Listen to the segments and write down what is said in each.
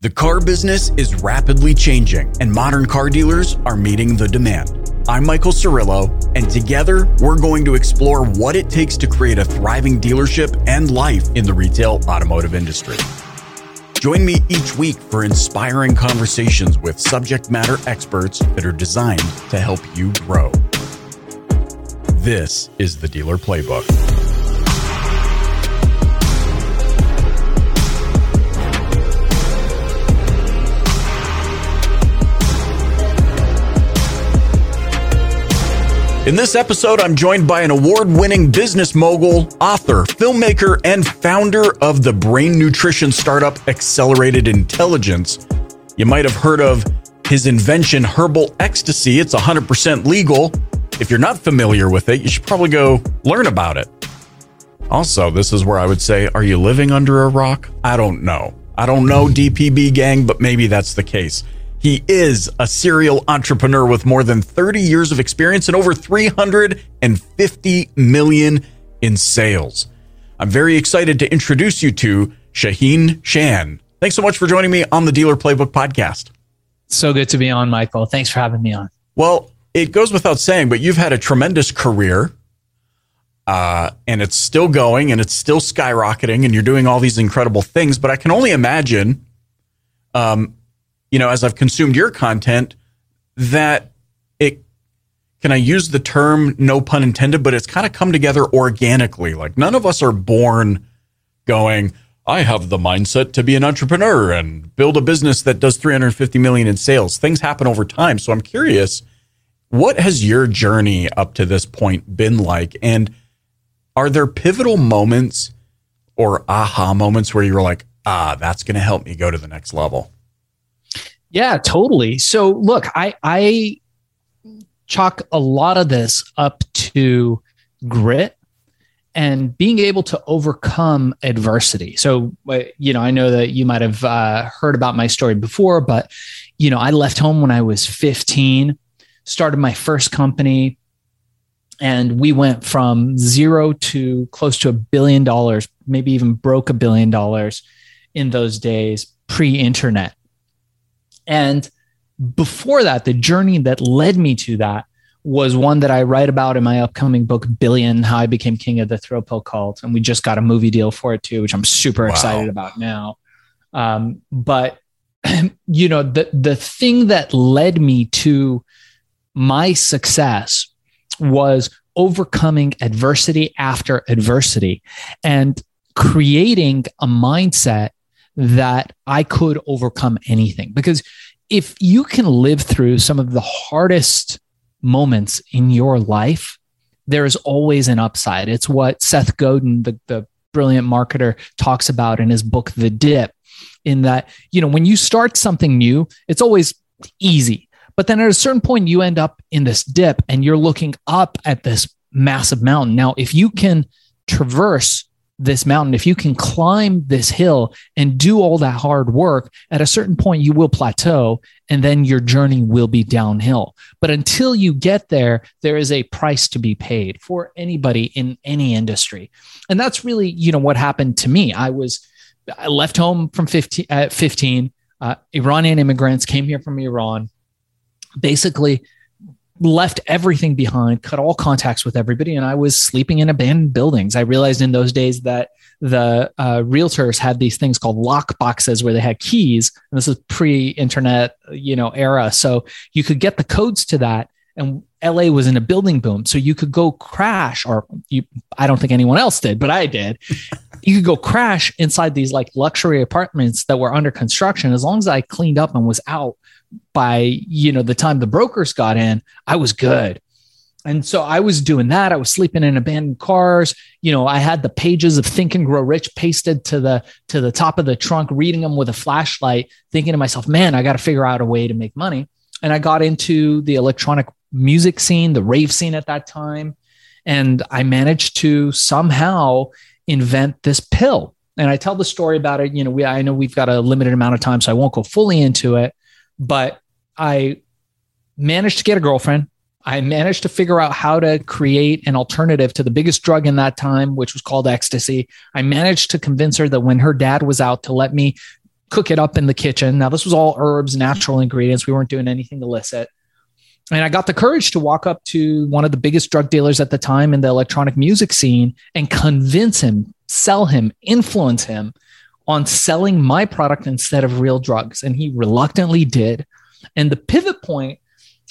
The car business is rapidly changing, and modern car dealers are meeting the demand. I'm Michael Cirillo, and together we're going to explore what it takes to create a thriving dealership and life in the retail automotive industry. Join me each week for inspiring conversations with subject matter experts that are designed to help you grow. This is the Dealer Playbook. In this episode, I'm joined by an award winning business mogul, author, filmmaker, and founder of the brain nutrition startup Accelerated Intelligence. You might have heard of his invention, Herbal Ecstasy. It's 100% legal. If you're not familiar with it, you should probably go learn about it. Also, this is where I would say, Are you living under a rock? I don't know. I don't know, DPB gang, but maybe that's the case. He is a serial entrepreneur with more than 30 years of experience and over 350 million in sales. I'm very excited to introduce you to Shaahin Cheyene. Thanks so much for joining me on the Dealer Playbook podcast. So good to be on, Michael. Thanks for having me on. Well, it goes without saying, but you've had a tremendous career. Uh, and it's still going and it's still skyrocketing and you're doing all these incredible things. But I can only imagine um, you know, as I've consumed your content, that it can I use the term no pun intended, but it's kind of come together organically. Like none of us are born going, I have the mindset to be an entrepreneur and build a business that does 350 million in sales. Things happen over time. So I'm curious, what has your journey up to this point been like? And are there pivotal moments or aha moments where you were like, ah, that's going to help me go to the next level? Yeah, totally. So look, I I chalk a lot of this up to grit and being able to overcome adversity. So, uh, you know, I know that you might have uh, heard about my story before, but, you know, I left home when I was 15, started my first company, and we went from zero to close to a billion dollars, maybe even broke a billion dollars in those days pre internet. And before that, the journey that led me to that was one that I write about in my upcoming book, Billion How I Became King of the Thrill Pill Cult. And we just got a movie deal for it too, which I'm super wow. excited about now. Um, but, you know, the, the thing that led me to my success was overcoming adversity after adversity and creating a mindset that I could overcome anything. Because if you can live through some of the hardest moments in your life, there is always an upside. It's what Seth Godin, the, the brilliant marketer, talks about in his book, The Dip, in that, you know, when you start something new, it's always easy. But then at a certain point, you end up in this dip and you're looking up at this massive mountain. Now, if you can traverse this mountain, if you can climb this hill and do all that hard work, at a certain point you will plateau and then your journey will be downhill. But until you get there, there is a price to be paid for anybody in any industry. And that's really, you know, what happened to me. I was, I left home from 15, at 15. Uh, Iranian immigrants came here from Iran. Basically, left everything behind, cut all contacts with everybody, and I was sleeping in abandoned buildings. I realized in those days that the uh, realtors had these things called lock boxes where they had keys, and this is pre-internet, you know, era. So you could get the codes to that, and LA was in a building boom, so you could go crash, or you, I don't think anyone else did, but I did. you could go crash inside these like luxury apartments that were under construction as long as I cleaned up and was out by you know the time the brokers got in i was good. And so i was doing that. I was sleeping in abandoned cars. You know i had the pages of think and grow rich pasted to the to the top of the trunk reading them with a flashlight thinking to myself man i got to figure out a way to make money. And i got into the electronic music scene the rave scene at that time. And i managed to somehow invent this pill. And i tell the story about it. You know we i know we've got a limited amount of time so i won't go fully into it but I managed to get a girlfriend. I managed to figure out how to create an alternative to the biggest drug in that time, which was called ecstasy. I managed to convince her that when her dad was out to let me cook it up in the kitchen. Now, this was all herbs, natural ingredients. We weren't doing anything illicit. And I got the courage to walk up to one of the biggest drug dealers at the time in the electronic music scene and convince him, sell him, influence him on selling my product instead of real drugs. And he reluctantly did. And the pivot point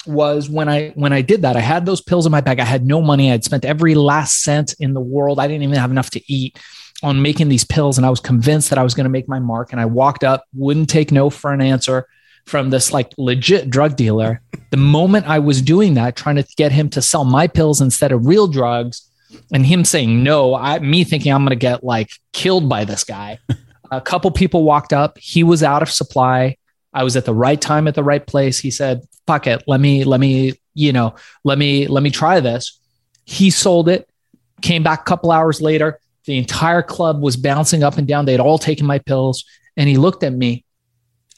was when I when I did that, I had those pills in my bag. I had no money. I'd spent every last cent in the world. I didn't even have enough to eat on making these pills. And I was convinced that I was going to make my mark. And I walked up, wouldn't take no for an answer from this like legit drug dealer. The moment I was doing that, trying to get him to sell my pills instead of real drugs, and him saying no, I me thinking I'm going to get like killed by this guy. A couple people walked up. He was out of supply. I was at the right time at the right place. He said, "Fuck it, let me let me you know let me let me try this." He sold it. Came back a couple hours later. The entire club was bouncing up and down. They'd all taken my pills, and he looked at me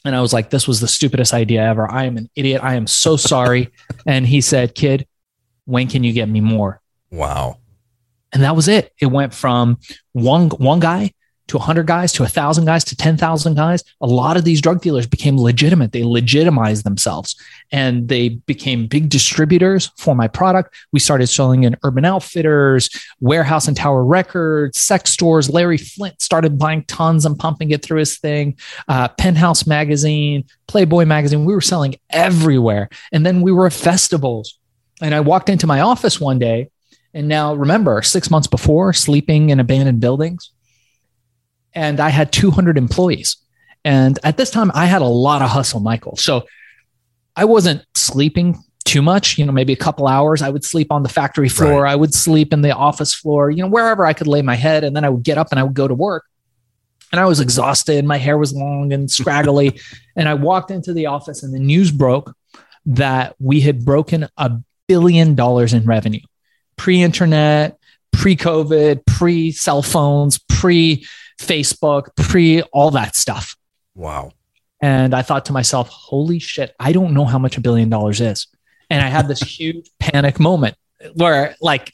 and I was like, this was the stupidest idea ever. I am an idiot. I am so sorry. and he said, kid, when can you get me more? Wow. And that was it. It went from one, one guy to 100 guys to 1,000 guys to 10,000 guys. A lot of these drug dealers became legitimate. They legitimized themselves and they became big distributors for my product. We started selling in Urban Outfitters, Warehouse and Tower Records, sex stores. Larry Flynt started buying tons and pumping it through his thing. Uh, Penthouse Magazine, Playboy Magazine. We were selling everywhere. And then we were at festivals. And I walked into my office one day. And now remember, six months before, sleeping in abandoned buildings and I had 200 employees. And at this time, I had a lot of hustle, Michael. So I wasn't sleeping too much, you know, maybe a couple hours. I would sleep on the factory floor. Right. I would sleep in the office floor, you know, wherever I could lay my head. And then I would get up and I would go to work. And I was exhausted. My hair was long and scraggly. and I walked into the office and the news broke that we had broken a billion dollars in revenue pre internet, pre COVID, pre cell phones, pre Facebook, pre all that stuff. Wow. And I thought to myself, holy shit, I don't know how much a billion dollars is. And I had this huge panic moment where, like,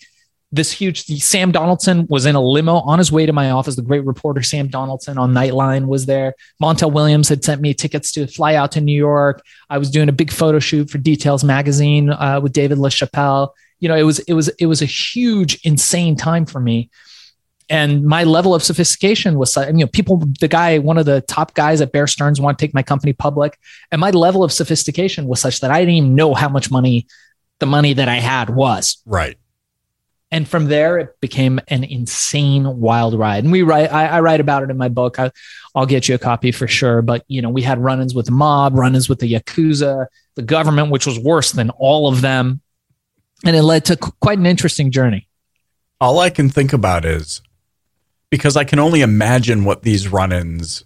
this huge Sam Donaldson was in a limo on his way to my office. The great reporter Sam Donaldson on Nightline was there. Montel Williams had sent me tickets to fly out to New York. I was doing a big photo shoot for Details magazine uh, with David LaChapelle. You know, it was it was it was a huge, insane time for me and my level of sophistication was you know people the guy one of the top guys at bear stearns want to take my company public. And my level of sophistication was such that i didn't even know how much money the money that i had was. Right. And from there it became an insane wild ride. And we write i, I write about it in my book. I, will get you a copy for sure. But you know we had run-ins with the mob run-ins with the yakuza the government which was worse than all of them. And it led to quite an interesting journey. All i can think about is because I can only imagine what these run ins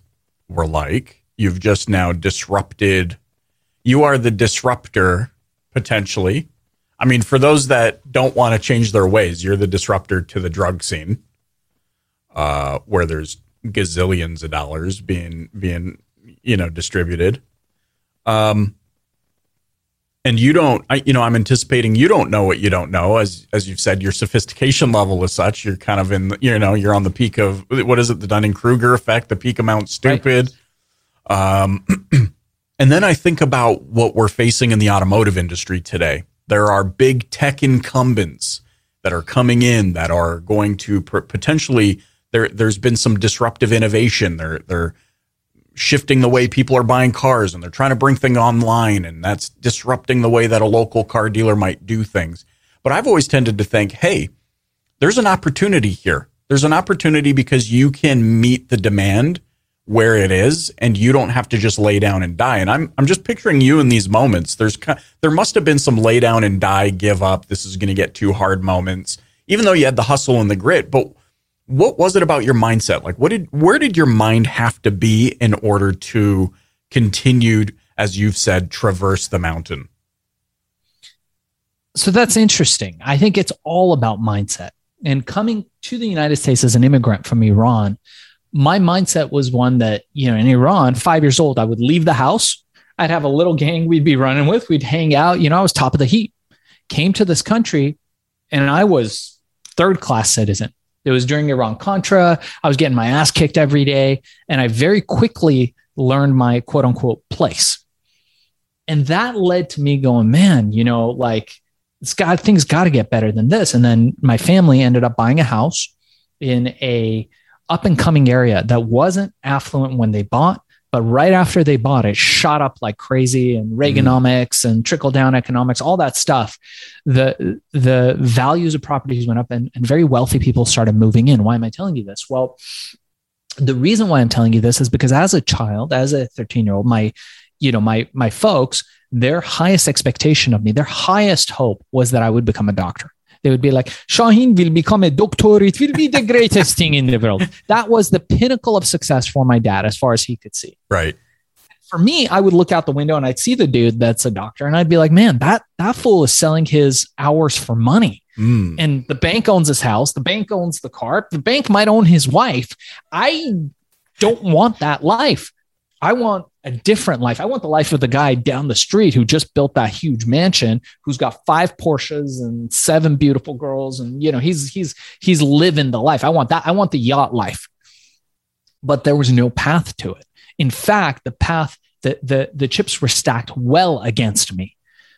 were like. You've just now disrupted, you are the disruptor potentially. I mean, for those that don't want to change their ways, you're the disruptor to the drug scene, uh, where there's gazillions of dollars being being you know distributed. Um, and you don't I, you know i'm anticipating you don't know what you don't know. As as you've said your sophistication level is such you're kind of in you know you're on the peak of what is it the dunning-kruger effect the peak amount stupid right. um and then i think about what we're facing in the automotive industry today. There are big tech incumbents that are coming in that are going to potentially there there's been some disruptive innovation. They're they're shifting the way people are buying cars and they're trying to bring things online and that's disrupting the way that a local car dealer might do things. But I've always tended to think, hey, there's an opportunity here. There's an opportunity because you can meet the demand where it is and you don't have to just lay down and die. And I'm I'm just picturing you in these moments. There's there must have been some lay down and die, give up, this is going to get too hard moments. Even though you had the hustle and the grit, but what was it about your mindset? Like, what did, where did your mind have to be in order to continue, as you've said, traverse the mountain? So that's interesting. I think it's all about mindset. And coming to the United States as an immigrant from Iran, my mindset was one that, you know, in Iran, five years old, I would leave the house. I'd have a little gang we'd be running with. We'd hang out. You know, I was top of the heap. Came to this country and I was third class citizen. It was during Iran Contra. I was getting my ass kicked every day. And I very quickly learned my quote unquote place. And that led to me going, man, you know, like it's got things got to get better than this. And then my family ended up buying a house in a up and coming area that wasn't affluent when they bought, but right after they bought it, shot up like crazy and mm-hmm. Reaganomics mm. and trickle down economics, all that stuff. The the values of properties went up and, and very wealthy people started moving in. Why am I telling you this? Well, the reason why I'm telling you this is because as a child, as a 13 year old, my, you know, my, my folks, their highest expectation of me, their highest hope was that I would become a doctor. They would be like, Shaahin will become a doctor. It will be the greatest thing in the world. That was the pinnacle of success for my dad, as far as he could see. Right. For me, I would look out the window and I'd see the dude that's a doctor, and I'd be like, man, that that fool is selling his hours for money. Mm. And the bank owns his house. The bank owns the car. The bank might own his wife. I don't want that life. I want a different life. I want the life of the guy down the street who just built that huge mansion, who's got five Porsches and seven beautiful girls, and you know he's he's he's living the life. I want that. I want the yacht life. But there was no path to it. In fact, the path the the the chips were stacked well against me.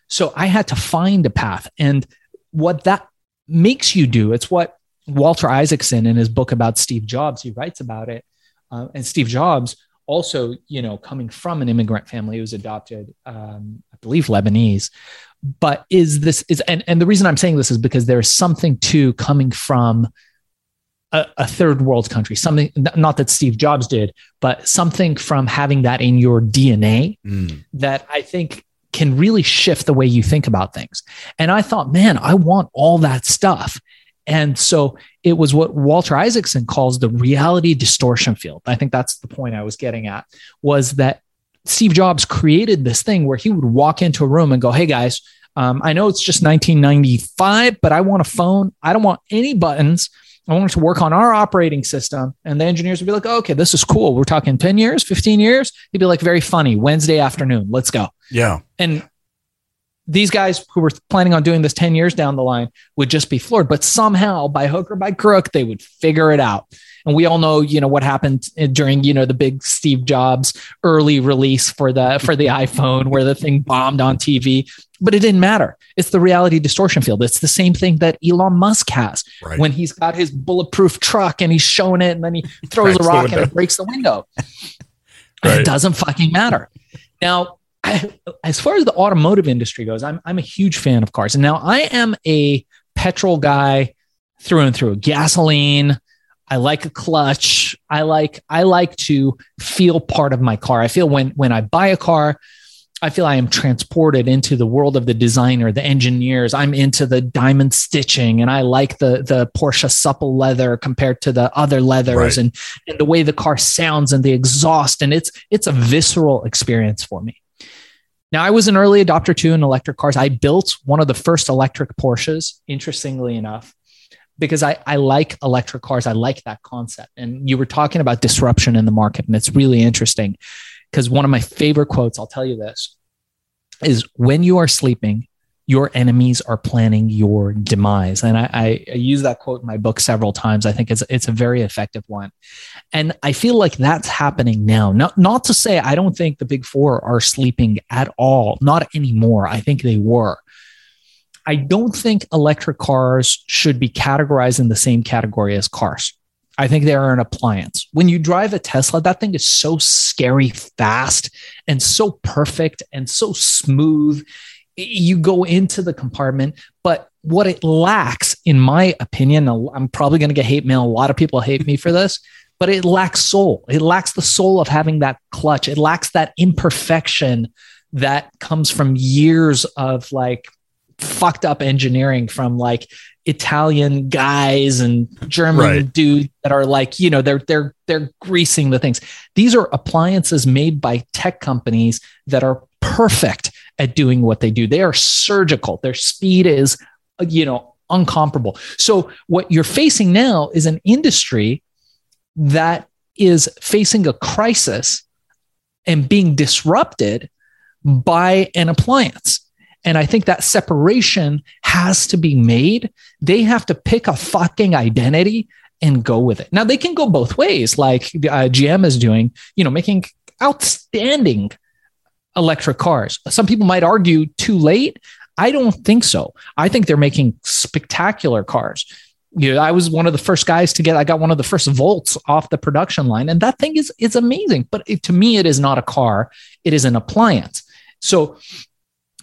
So I had to find a path. And what that makes you do, it's what Walter Isaacson in his book about Steve Jobs, he writes about it. Uh, and Steve Jobs also, you know, coming from an immigrant family who was adopted, um, I believe Lebanese. But is this is and, and the reason I'm saying this is because there's something to coming from a, a, third world country, something not that Steve Jobs did, but something from having that in your DNA mm. that I think can really shift the way you think about things. And I thought, man, I want all that stuff. And so it was what Walter Isaacson calls the reality distortion field. I think that's the point I was getting at was that Steve Jobs created this thing where he would walk into a room and go, Hey guys, um, I know it's just 1995, but I want a phone. I don't want any buttons. I want it to work on our operating system. And the engineers would be like, oh, okay, this is cool. We're talking 10 years, 15 years. He'd be like, very funny. Wednesday afternoon, let's go. Yeah. And these guys who were planning on doing this 10 years down the line would just be floored but somehow by hook or by crook they would figure it out. And we all know you know what happened eh, during you know the big steve jobs early release for the for the iphone where the thing bombed on tv but it didn't matter. It's the reality distortion field. It's the same thing that elon musk has right. when he's got his bulletproof truck and he's showing it and then he throws a rock and it breaks the window. Right. it doesn't fucking matter. Now as far as the automotive industry goes, I'm, I'm a huge fan of cars. And now I am a petrol guy through and through. Gasoline. I like a clutch. I like I like to feel part of my car. I feel when when I buy a car, I feel I am transported into the world of the designer, the engineers. I'm into the diamond stitching and I like the the Porsche supple leather compared to the other leathers right. and and the way the car sounds and the exhaust and it's it's a visceral experience for me. Now, I was an early adopter too in electric cars. I built one of the first electric Porsches, interestingly enough, because I, I like electric cars. I like that concept. And you were talking about disruption in the market, and it's really interesting because one of my favorite quotes, I'll tell you this, is when you are sleeping, your enemies are planning your demise. And I, I, use that quote in my book several times. I think it's it's a very effective one. And I feel like that's happening now. Not not to say I don't think the big four are sleeping at all, not anymore. I think they were. I don't think electric cars should be categorized in the same category as cars. I think they are an appliance. When you drive a Tesla, that thing is so scary fast and so perfect and so smooth you go into the compartment, but what it lacks, in my opinion, I'm probably going to get hate mail. A lot of people hate me for this, but it lacks soul. It lacks the soul of having that clutch. It lacks that imperfection that comes from years of like fucked up engineering from like Italian guys and German right. dudes that are like, you know, they're they're they're greasing the things. These are appliances made by tech companies that are perfect at doing what they do. They are surgical. Their speed is, you know, uncomparable. So what you're facing now is an industry that is facing a crisis and being disrupted by an appliance. And I think that separation has to be made. They have to pick a fucking identity and go with it. Now they can go both ways, like uh, GM is doing, you know, making outstanding electric cars. Some people might argue too late. I don't think so. I think they're making spectacular cars. You know, I was one of the first guys to get. I got one of the first Volts off the production line, and that thing is is amazing. But it, to me, it is not a car; it is an appliance. So,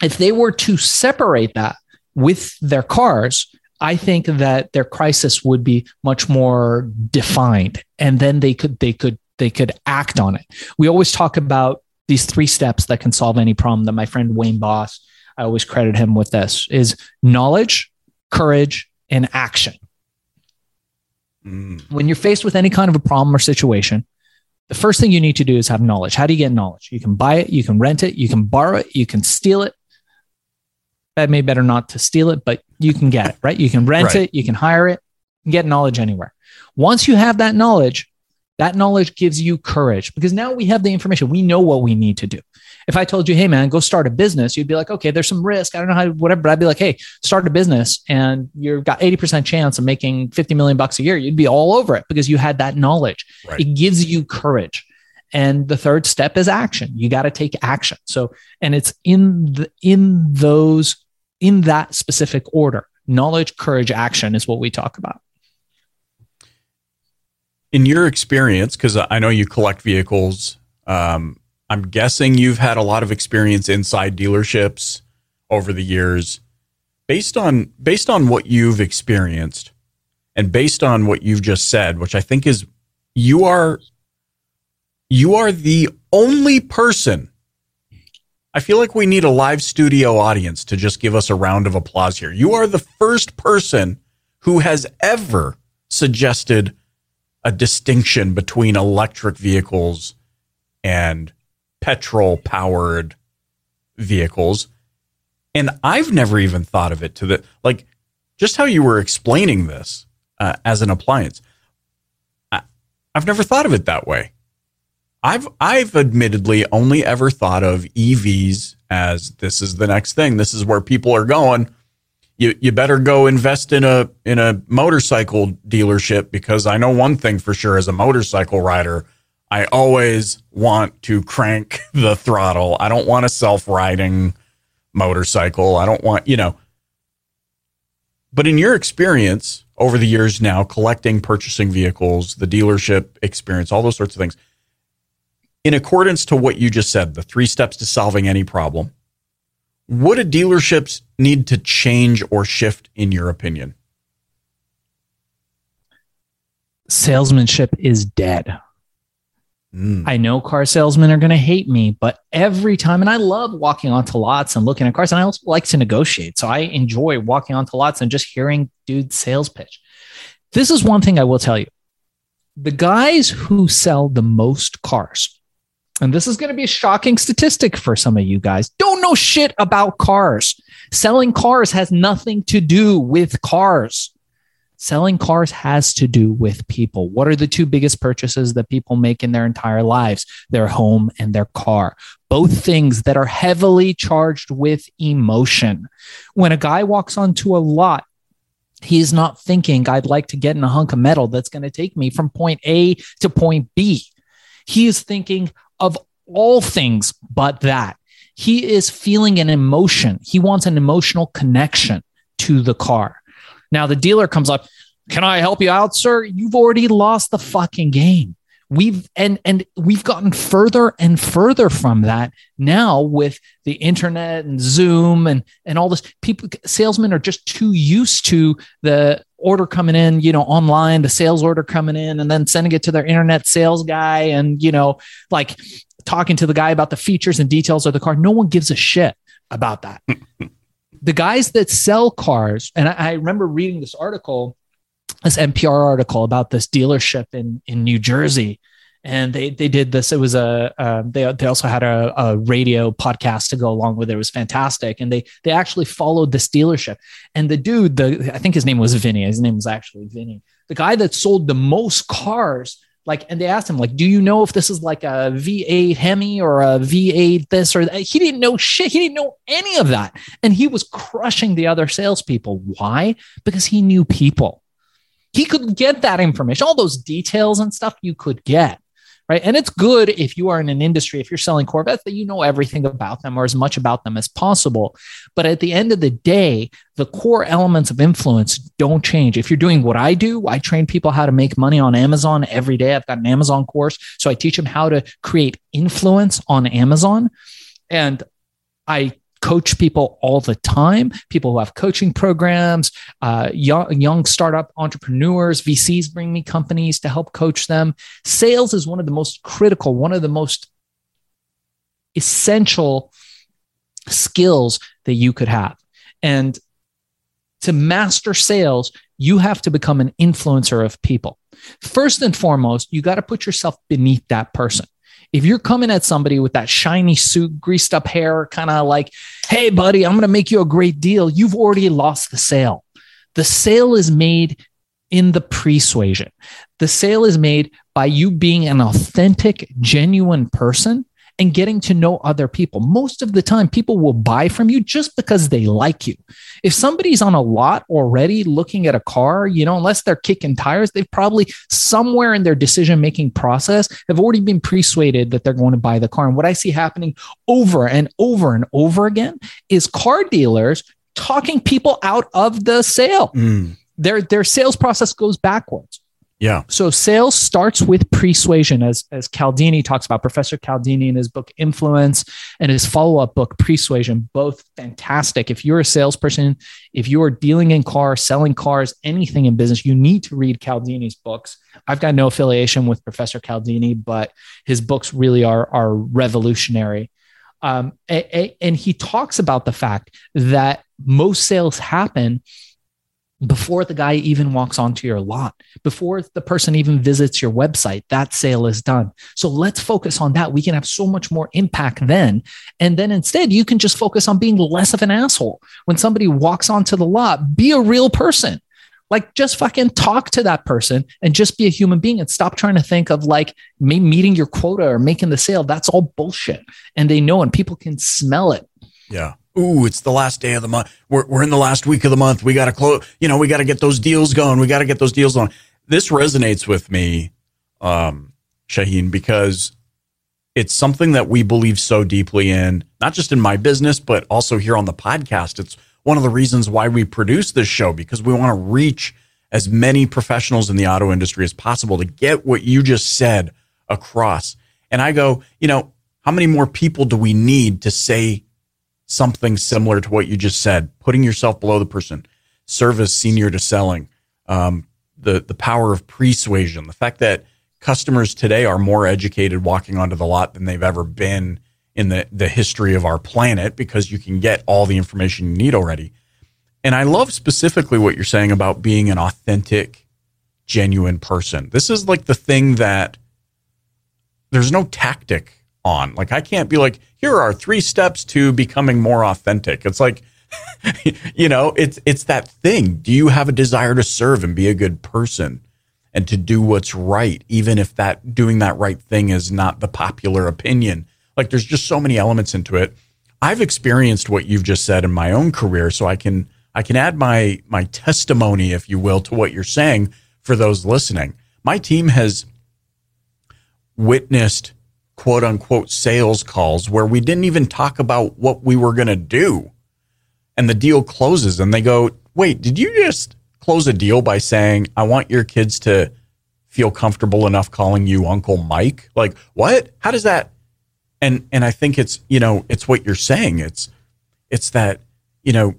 if they were to separate that with their cars, I think that their crisis would be much more defined, and then they could they could they could act on it. We always talk about these three steps that can solve any problem. That my friend Wayne Boss, I always credit him with this: is knowledge, courage, and action. Mm. When you're faced with any kind of a problem or situation, the first thing you need to do is have knowledge. How do you get knowledge? You can buy it, you can rent it, you can borrow it, you can steal it. That may better not to steal it, but you can get it, right? You can rent right. it, you can hire it, get knowledge anywhere. Once you have that knowledge, that knowledge gives you courage because now we have the information. We know what we need to do. If I told you, hey, man, go start a business, you'd be like, okay, there's some risk. I don't know how, whatever. But I'd be like, hey, start a business and you've got 80% chance of making 50 million bucks a year. You'd be all over it because you had that knowledge. Right. It gives you courage. And the third step is action. You got to take action. So, and it's in the, in those, in that specific order knowledge, courage, action is what we talk about in your experience, because I know you collect vehicles, um, I'm guessing you've had a lot of experience inside dealerships over the years. Based on based on what you've experienced, and based on what you've just said, which I think is you are you are the only person. I feel like we need a live studio audience to just give us a round of applause here. You are the first person who has ever suggested a distinction between electric vehicles and petrol powered vehicles. And I've never even thought of it to the like just how you were explaining this uh, as an appliance. I, I've never thought of it that way. I've I've admittedly only ever thought of EVs as this is the next thing. This is where people are going you you better go invest in a in a motorcycle dealership because I know one thing for sure as a motorcycle rider, I always want to crank the throttle. I don't want a self-riding motorcycle. I don't want, you know. But in your experience over the years now collecting purchasing vehicles, the dealership experience, all those sorts of things, in accordance to what you just said, the three steps to solving any problem, what do dealerships need to change or shift, in your opinion? Salesmanship is dead. Mm. I know car salesmen are going to hate me, but every time, and I love walking onto lots and looking at cars, and I also like to negotiate. So I enjoy walking onto lots and just hearing dude's sales pitch. This is one thing I will tell you the guys who sell the most cars and this is going to be a shocking statistic for some of you guys, don't know shit about cars. Selling cars has nothing to do with cars. Selling cars has to do with people. What are the two biggest purchases that people make in their entire lives? Their home and their car. Both things that are heavily charged with emotion. When a guy walks onto a lot, he is not thinking, I'd like to get in a hunk of metal that's going to take me from point A to point B. He is thinking, of all things but that. He is feeling an emotion. He wants an emotional connection to the car. Now the dealer comes up, "Can I help you out, sir?" You've already lost the fucking game. We've and and we've gotten further and further from that now with the internet and Zoom and and all this. People salesmen are just too used to the order coming in, you know, online, the sales order coming in, and then sending it to their internet sales guy, and you know, like talking to the guy about the features and details of the car. No one gives a shit about that. the guys that sell cars, and I, I remember reading this article, this NPR article about this dealership in in New Jersey and they they did this. It was a uh, they they also had a, a radio podcast to go along with it. It was fantastic, and they they actually followed this dealership. And the dude, the I think his name was Vinny. His name was actually Vinny. The guy that sold the most cars. Like, and they asked him, like, do you know if this is like a V8 Hemi or a V8 this or that? He didn't know shit. He didn't know any of that. And he was crushing the other salespeople. Why? Because he knew people. He could get that information, all those details and stuff you could get right? And it's good if you are in an industry, if you're selling Corvettes, that you know everything about them or as much about them as possible. But at the end of the day, the core elements of influence don't change. If you're doing what I do, I train people how to make money on Amazon every day. I've got an Amazon course. So I teach them how to create influence on Amazon. And I coach people all the time. People who have coaching programs uh, young, young startup entrepreneurs vcs bring me companies to help coach them. Sales is one of the most critical one of the most essential skills that you could have. And to master sales you have to become an influencer of people. First and foremost you got to put yourself beneath that person if you're coming at somebody with that shiny suit, greased up hair, kind of like, hey, buddy, I'm going to make you a great deal, you've already lost the sale. The sale is made in the persuasion. The sale is made by you being an authentic, genuine person and getting to know other people. Most of the time, people will buy from you just because they like you. If somebody's on a lot already looking at a car, you know, unless they're kicking tires, they've probably somewhere in their decision making process have already been persuaded that they're going to buy the car. And what I see happening over and over and over again is car dealers talking people out of the sale. Mm. Their, their sales process goes backwards. Yeah. So sales starts with persuasion, as as Cialdini talks about, Professor Cialdini in his book Influence and his follow-up book Persuasion, both fantastic. If you're a salesperson, if you are dealing in cars, selling cars, anything in business, you need to read Cialdini's books. I've got no affiliation with Professor Cialdini, but his books really are are revolutionary. Um, and he talks about the fact that most sales happen before the guy even walks onto your lot, before the person even visits your website, that sale is done. So let's focus on that. We can have so much more impact then. And then instead, you can just focus on being less of an asshole. When somebody walks onto the lot, be a real person. Like just fucking talk to that person and just be a human being and stop trying to think of like me meeting your quota or making the sale. That's all bullshit. And they know and people can smell it. Yeah ooh, it's the last day of the month. We're, we're in the last week of the month. We got to close, you know, we got to get those deals going. We got to get those deals on. This resonates with me, um, Shaahin, because it's something that we believe so deeply in, not just in my business, but also here on the podcast. It's one of the reasons why we produce this show because we want to reach as many professionals in the auto industry as possible to get what you just said across. And I go, you know, how many more people do we need to say something similar to what you just said, putting yourself below the person, service senior to selling, um, the the power of persuasion, the fact that customers today are more educated walking onto the lot than they've ever been in the, the history of our planet because you can get all the information you need already. And I love specifically what you're saying about being an authentic, genuine person. This is like the thing that there's no tactic on. Like I can't be like, here are three steps to becoming more authentic. It's like, you know, it's it's that thing. Do you have a desire to serve and be a good person and to do what's right, even if that doing that right thing is not the popular opinion? Like there's just so many elements into it. I've experienced what you've just said in my own career, so I can I can add my my testimony, if you will, to what you're saying for those listening. My team has witnessed quote unquote sales calls where we didn't even talk about what we were going to do. And the deal closes and they go, wait, did you just close a deal by saying, I want your kids to feel comfortable enough calling you Uncle Mike? Like, what? How does that? And, and I think it's, you know, it's what you're saying. It's, it's that, you know,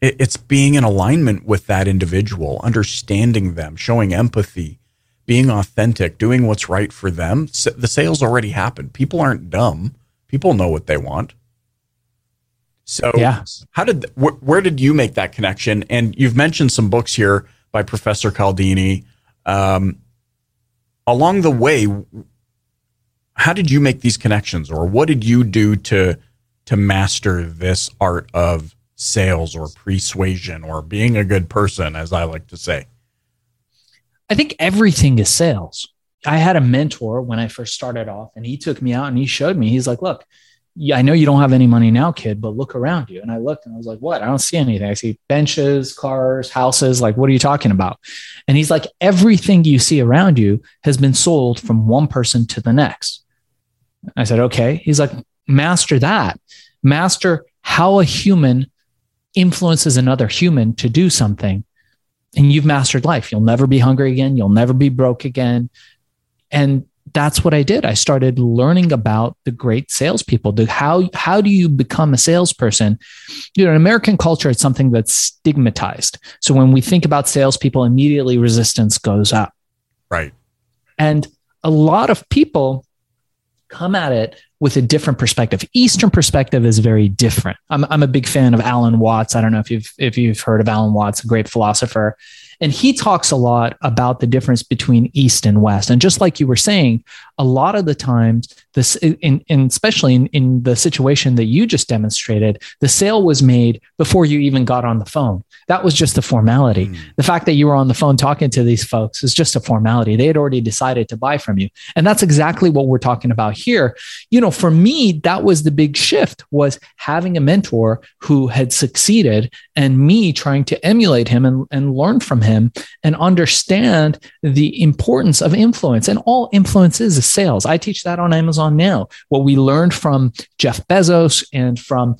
it, it's being in alignment with that individual, understanding them, showing empathy, being authentic, doing what's right for them, the sales already happened. People aren't dumb. People know what they want. So, yeah. how did wh- where did you make that connection? And you've mentioned some books here by Professor Cialdini. Um, along the way, how did you make these connections, or what did you do to to master this art of sales or persuasion or being a good person, as I like to say? I think everything is sales. I had a mentor when I first started off, and he took me out and he showed me. He's like, "Look, I know you don't have any money now, kid, but look around you. And I looked and I was like, what? I don't see anything. I see benches, cars, houses. Like, what are you talking about? And he's like, everything you see around you has been sold from one person to the next. I said, okay. He's like, master that. Master how a human influences another human to do something. And you've mastered life. You'll never be hungry again. You'll never be broke again. And that's what I did. I started learning about the great salespeople. The, how how do you become a salesperson? You know, in American culture, it's something that's stigmatized. So when we think about salespeople, immediately resistance goes up. Right. And a lot of people come at it with a different perspective. Eastern perspective is very different. I'm, I'm a big fan of Alan Watts. I don't know if you've if you've heard of Alan Watts, a great philosopher. And he talks a lot about the difference between East and West. And just like you were saying, a lot of the times, this, in, in especially in, in the situation that you just demonstrated, the sale was made before you even got on the phone. That was just a formality. Mm. The fact that you were on the phone talking to these folks is just a formality. They had already decided to buy from you. And that's exactly what we're talking about here. You know, for me, that was the big shift was having a mentor who had succeeded and me trying to emulate him and, and learn from him and understand the importance of influence. And all influence is sales. I teach that on Amazon now. What we learned from Jeff Bezos and from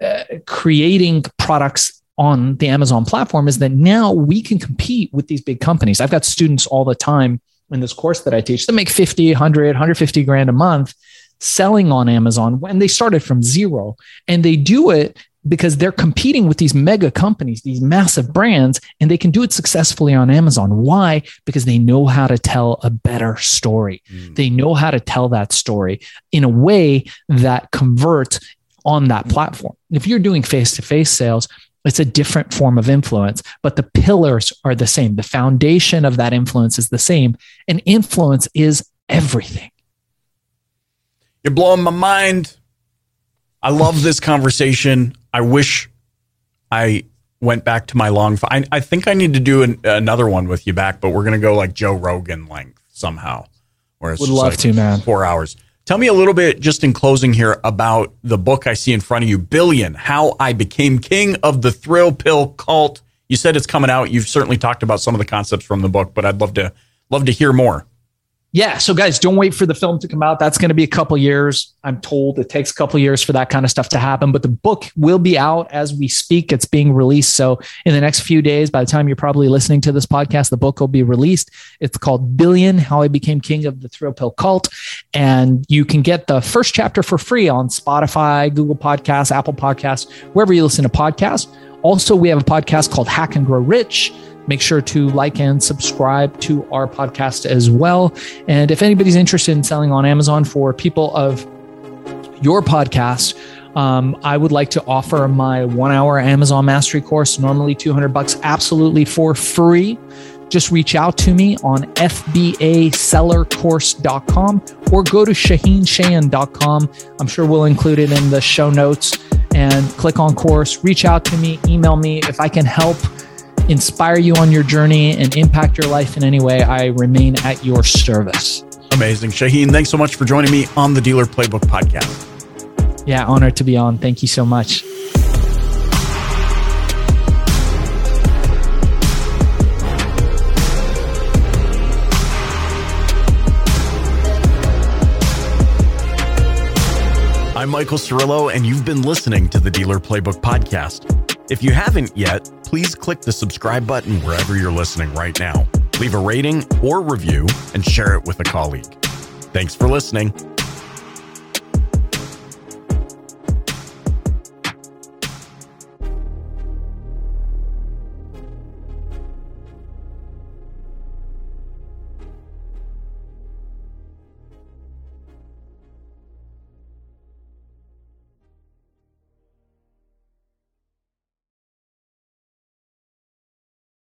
uh, creating products on the Amazon platform is that now we can compete with these big companies. I've got students all the time in this course that I teach that make 50, 100, 150 grand a month selling on Amazon when they started from zero. And they do it because they're competing with these mega companies, these massive brands, and they can do it successfully on Amazon. Why? Because they know how to tell a better story. Mm. They know how to tell that story in a way that converts on that platform. If you're doing face to face sales, it's a different form of influence, but the pillars are the same. The foundation of that influence is the same, and influence is everything. You're blowing my mind. I love this conversation. I wish I went back to my long. I, I think I need to do an, another one with you back, but we're gonna go like Joe Rogan length somehow. Where it's would love like to, man. Four hours. Tell me a little bit, just in closing here, about the book I see in front of you, Billion: How I Became King of the Thrill Pill Cult. You said it's coming out. You've certainly talked about some of the concepts from the book, but I'd love to love to hear more yeah so guys don't wait for the film to come out. That's going to be a couple years. I'm told it takes a couple years for that kind of stuff to happen but the book will be out as we speak. It's being released. So in the next few days by the time you're probably listening to this podcast the book will be released. It's called billion how i became king of the thrill pill cult. And you can get the first chapter for free on spotify google podcasts apple podcasts wherever you listen to podcasts. Also we have a podcast called hack and grow rich Make sure to like and subscribe to our podcast as well. And if anybody's interested in selling on Amazon for people of your podcast, um, I would like to offer my one hour Amazon mastery course, normally 200 bucks, absolutely for free. Just reach out to me on fbasellercourse.com or go to shaahincheyene.com. I'm sure we'll include it in the show notes and click on course. Reach out to me, email me if I can help inspire you on your journey and impact your life in any way, I remain at your service. Amazing. Shaahin, thanks so much for joining me on the Dealer Playbook podcast. Yeah, honored to be on. Thank you so much. I'm Michael Cirillo, and you've been listening to the Dealer Playbook podcast. If you haven't yet, please click the subscribe button wherever you're listening right now. Leave a rating or review and share it with a colleague. Thanks for listening.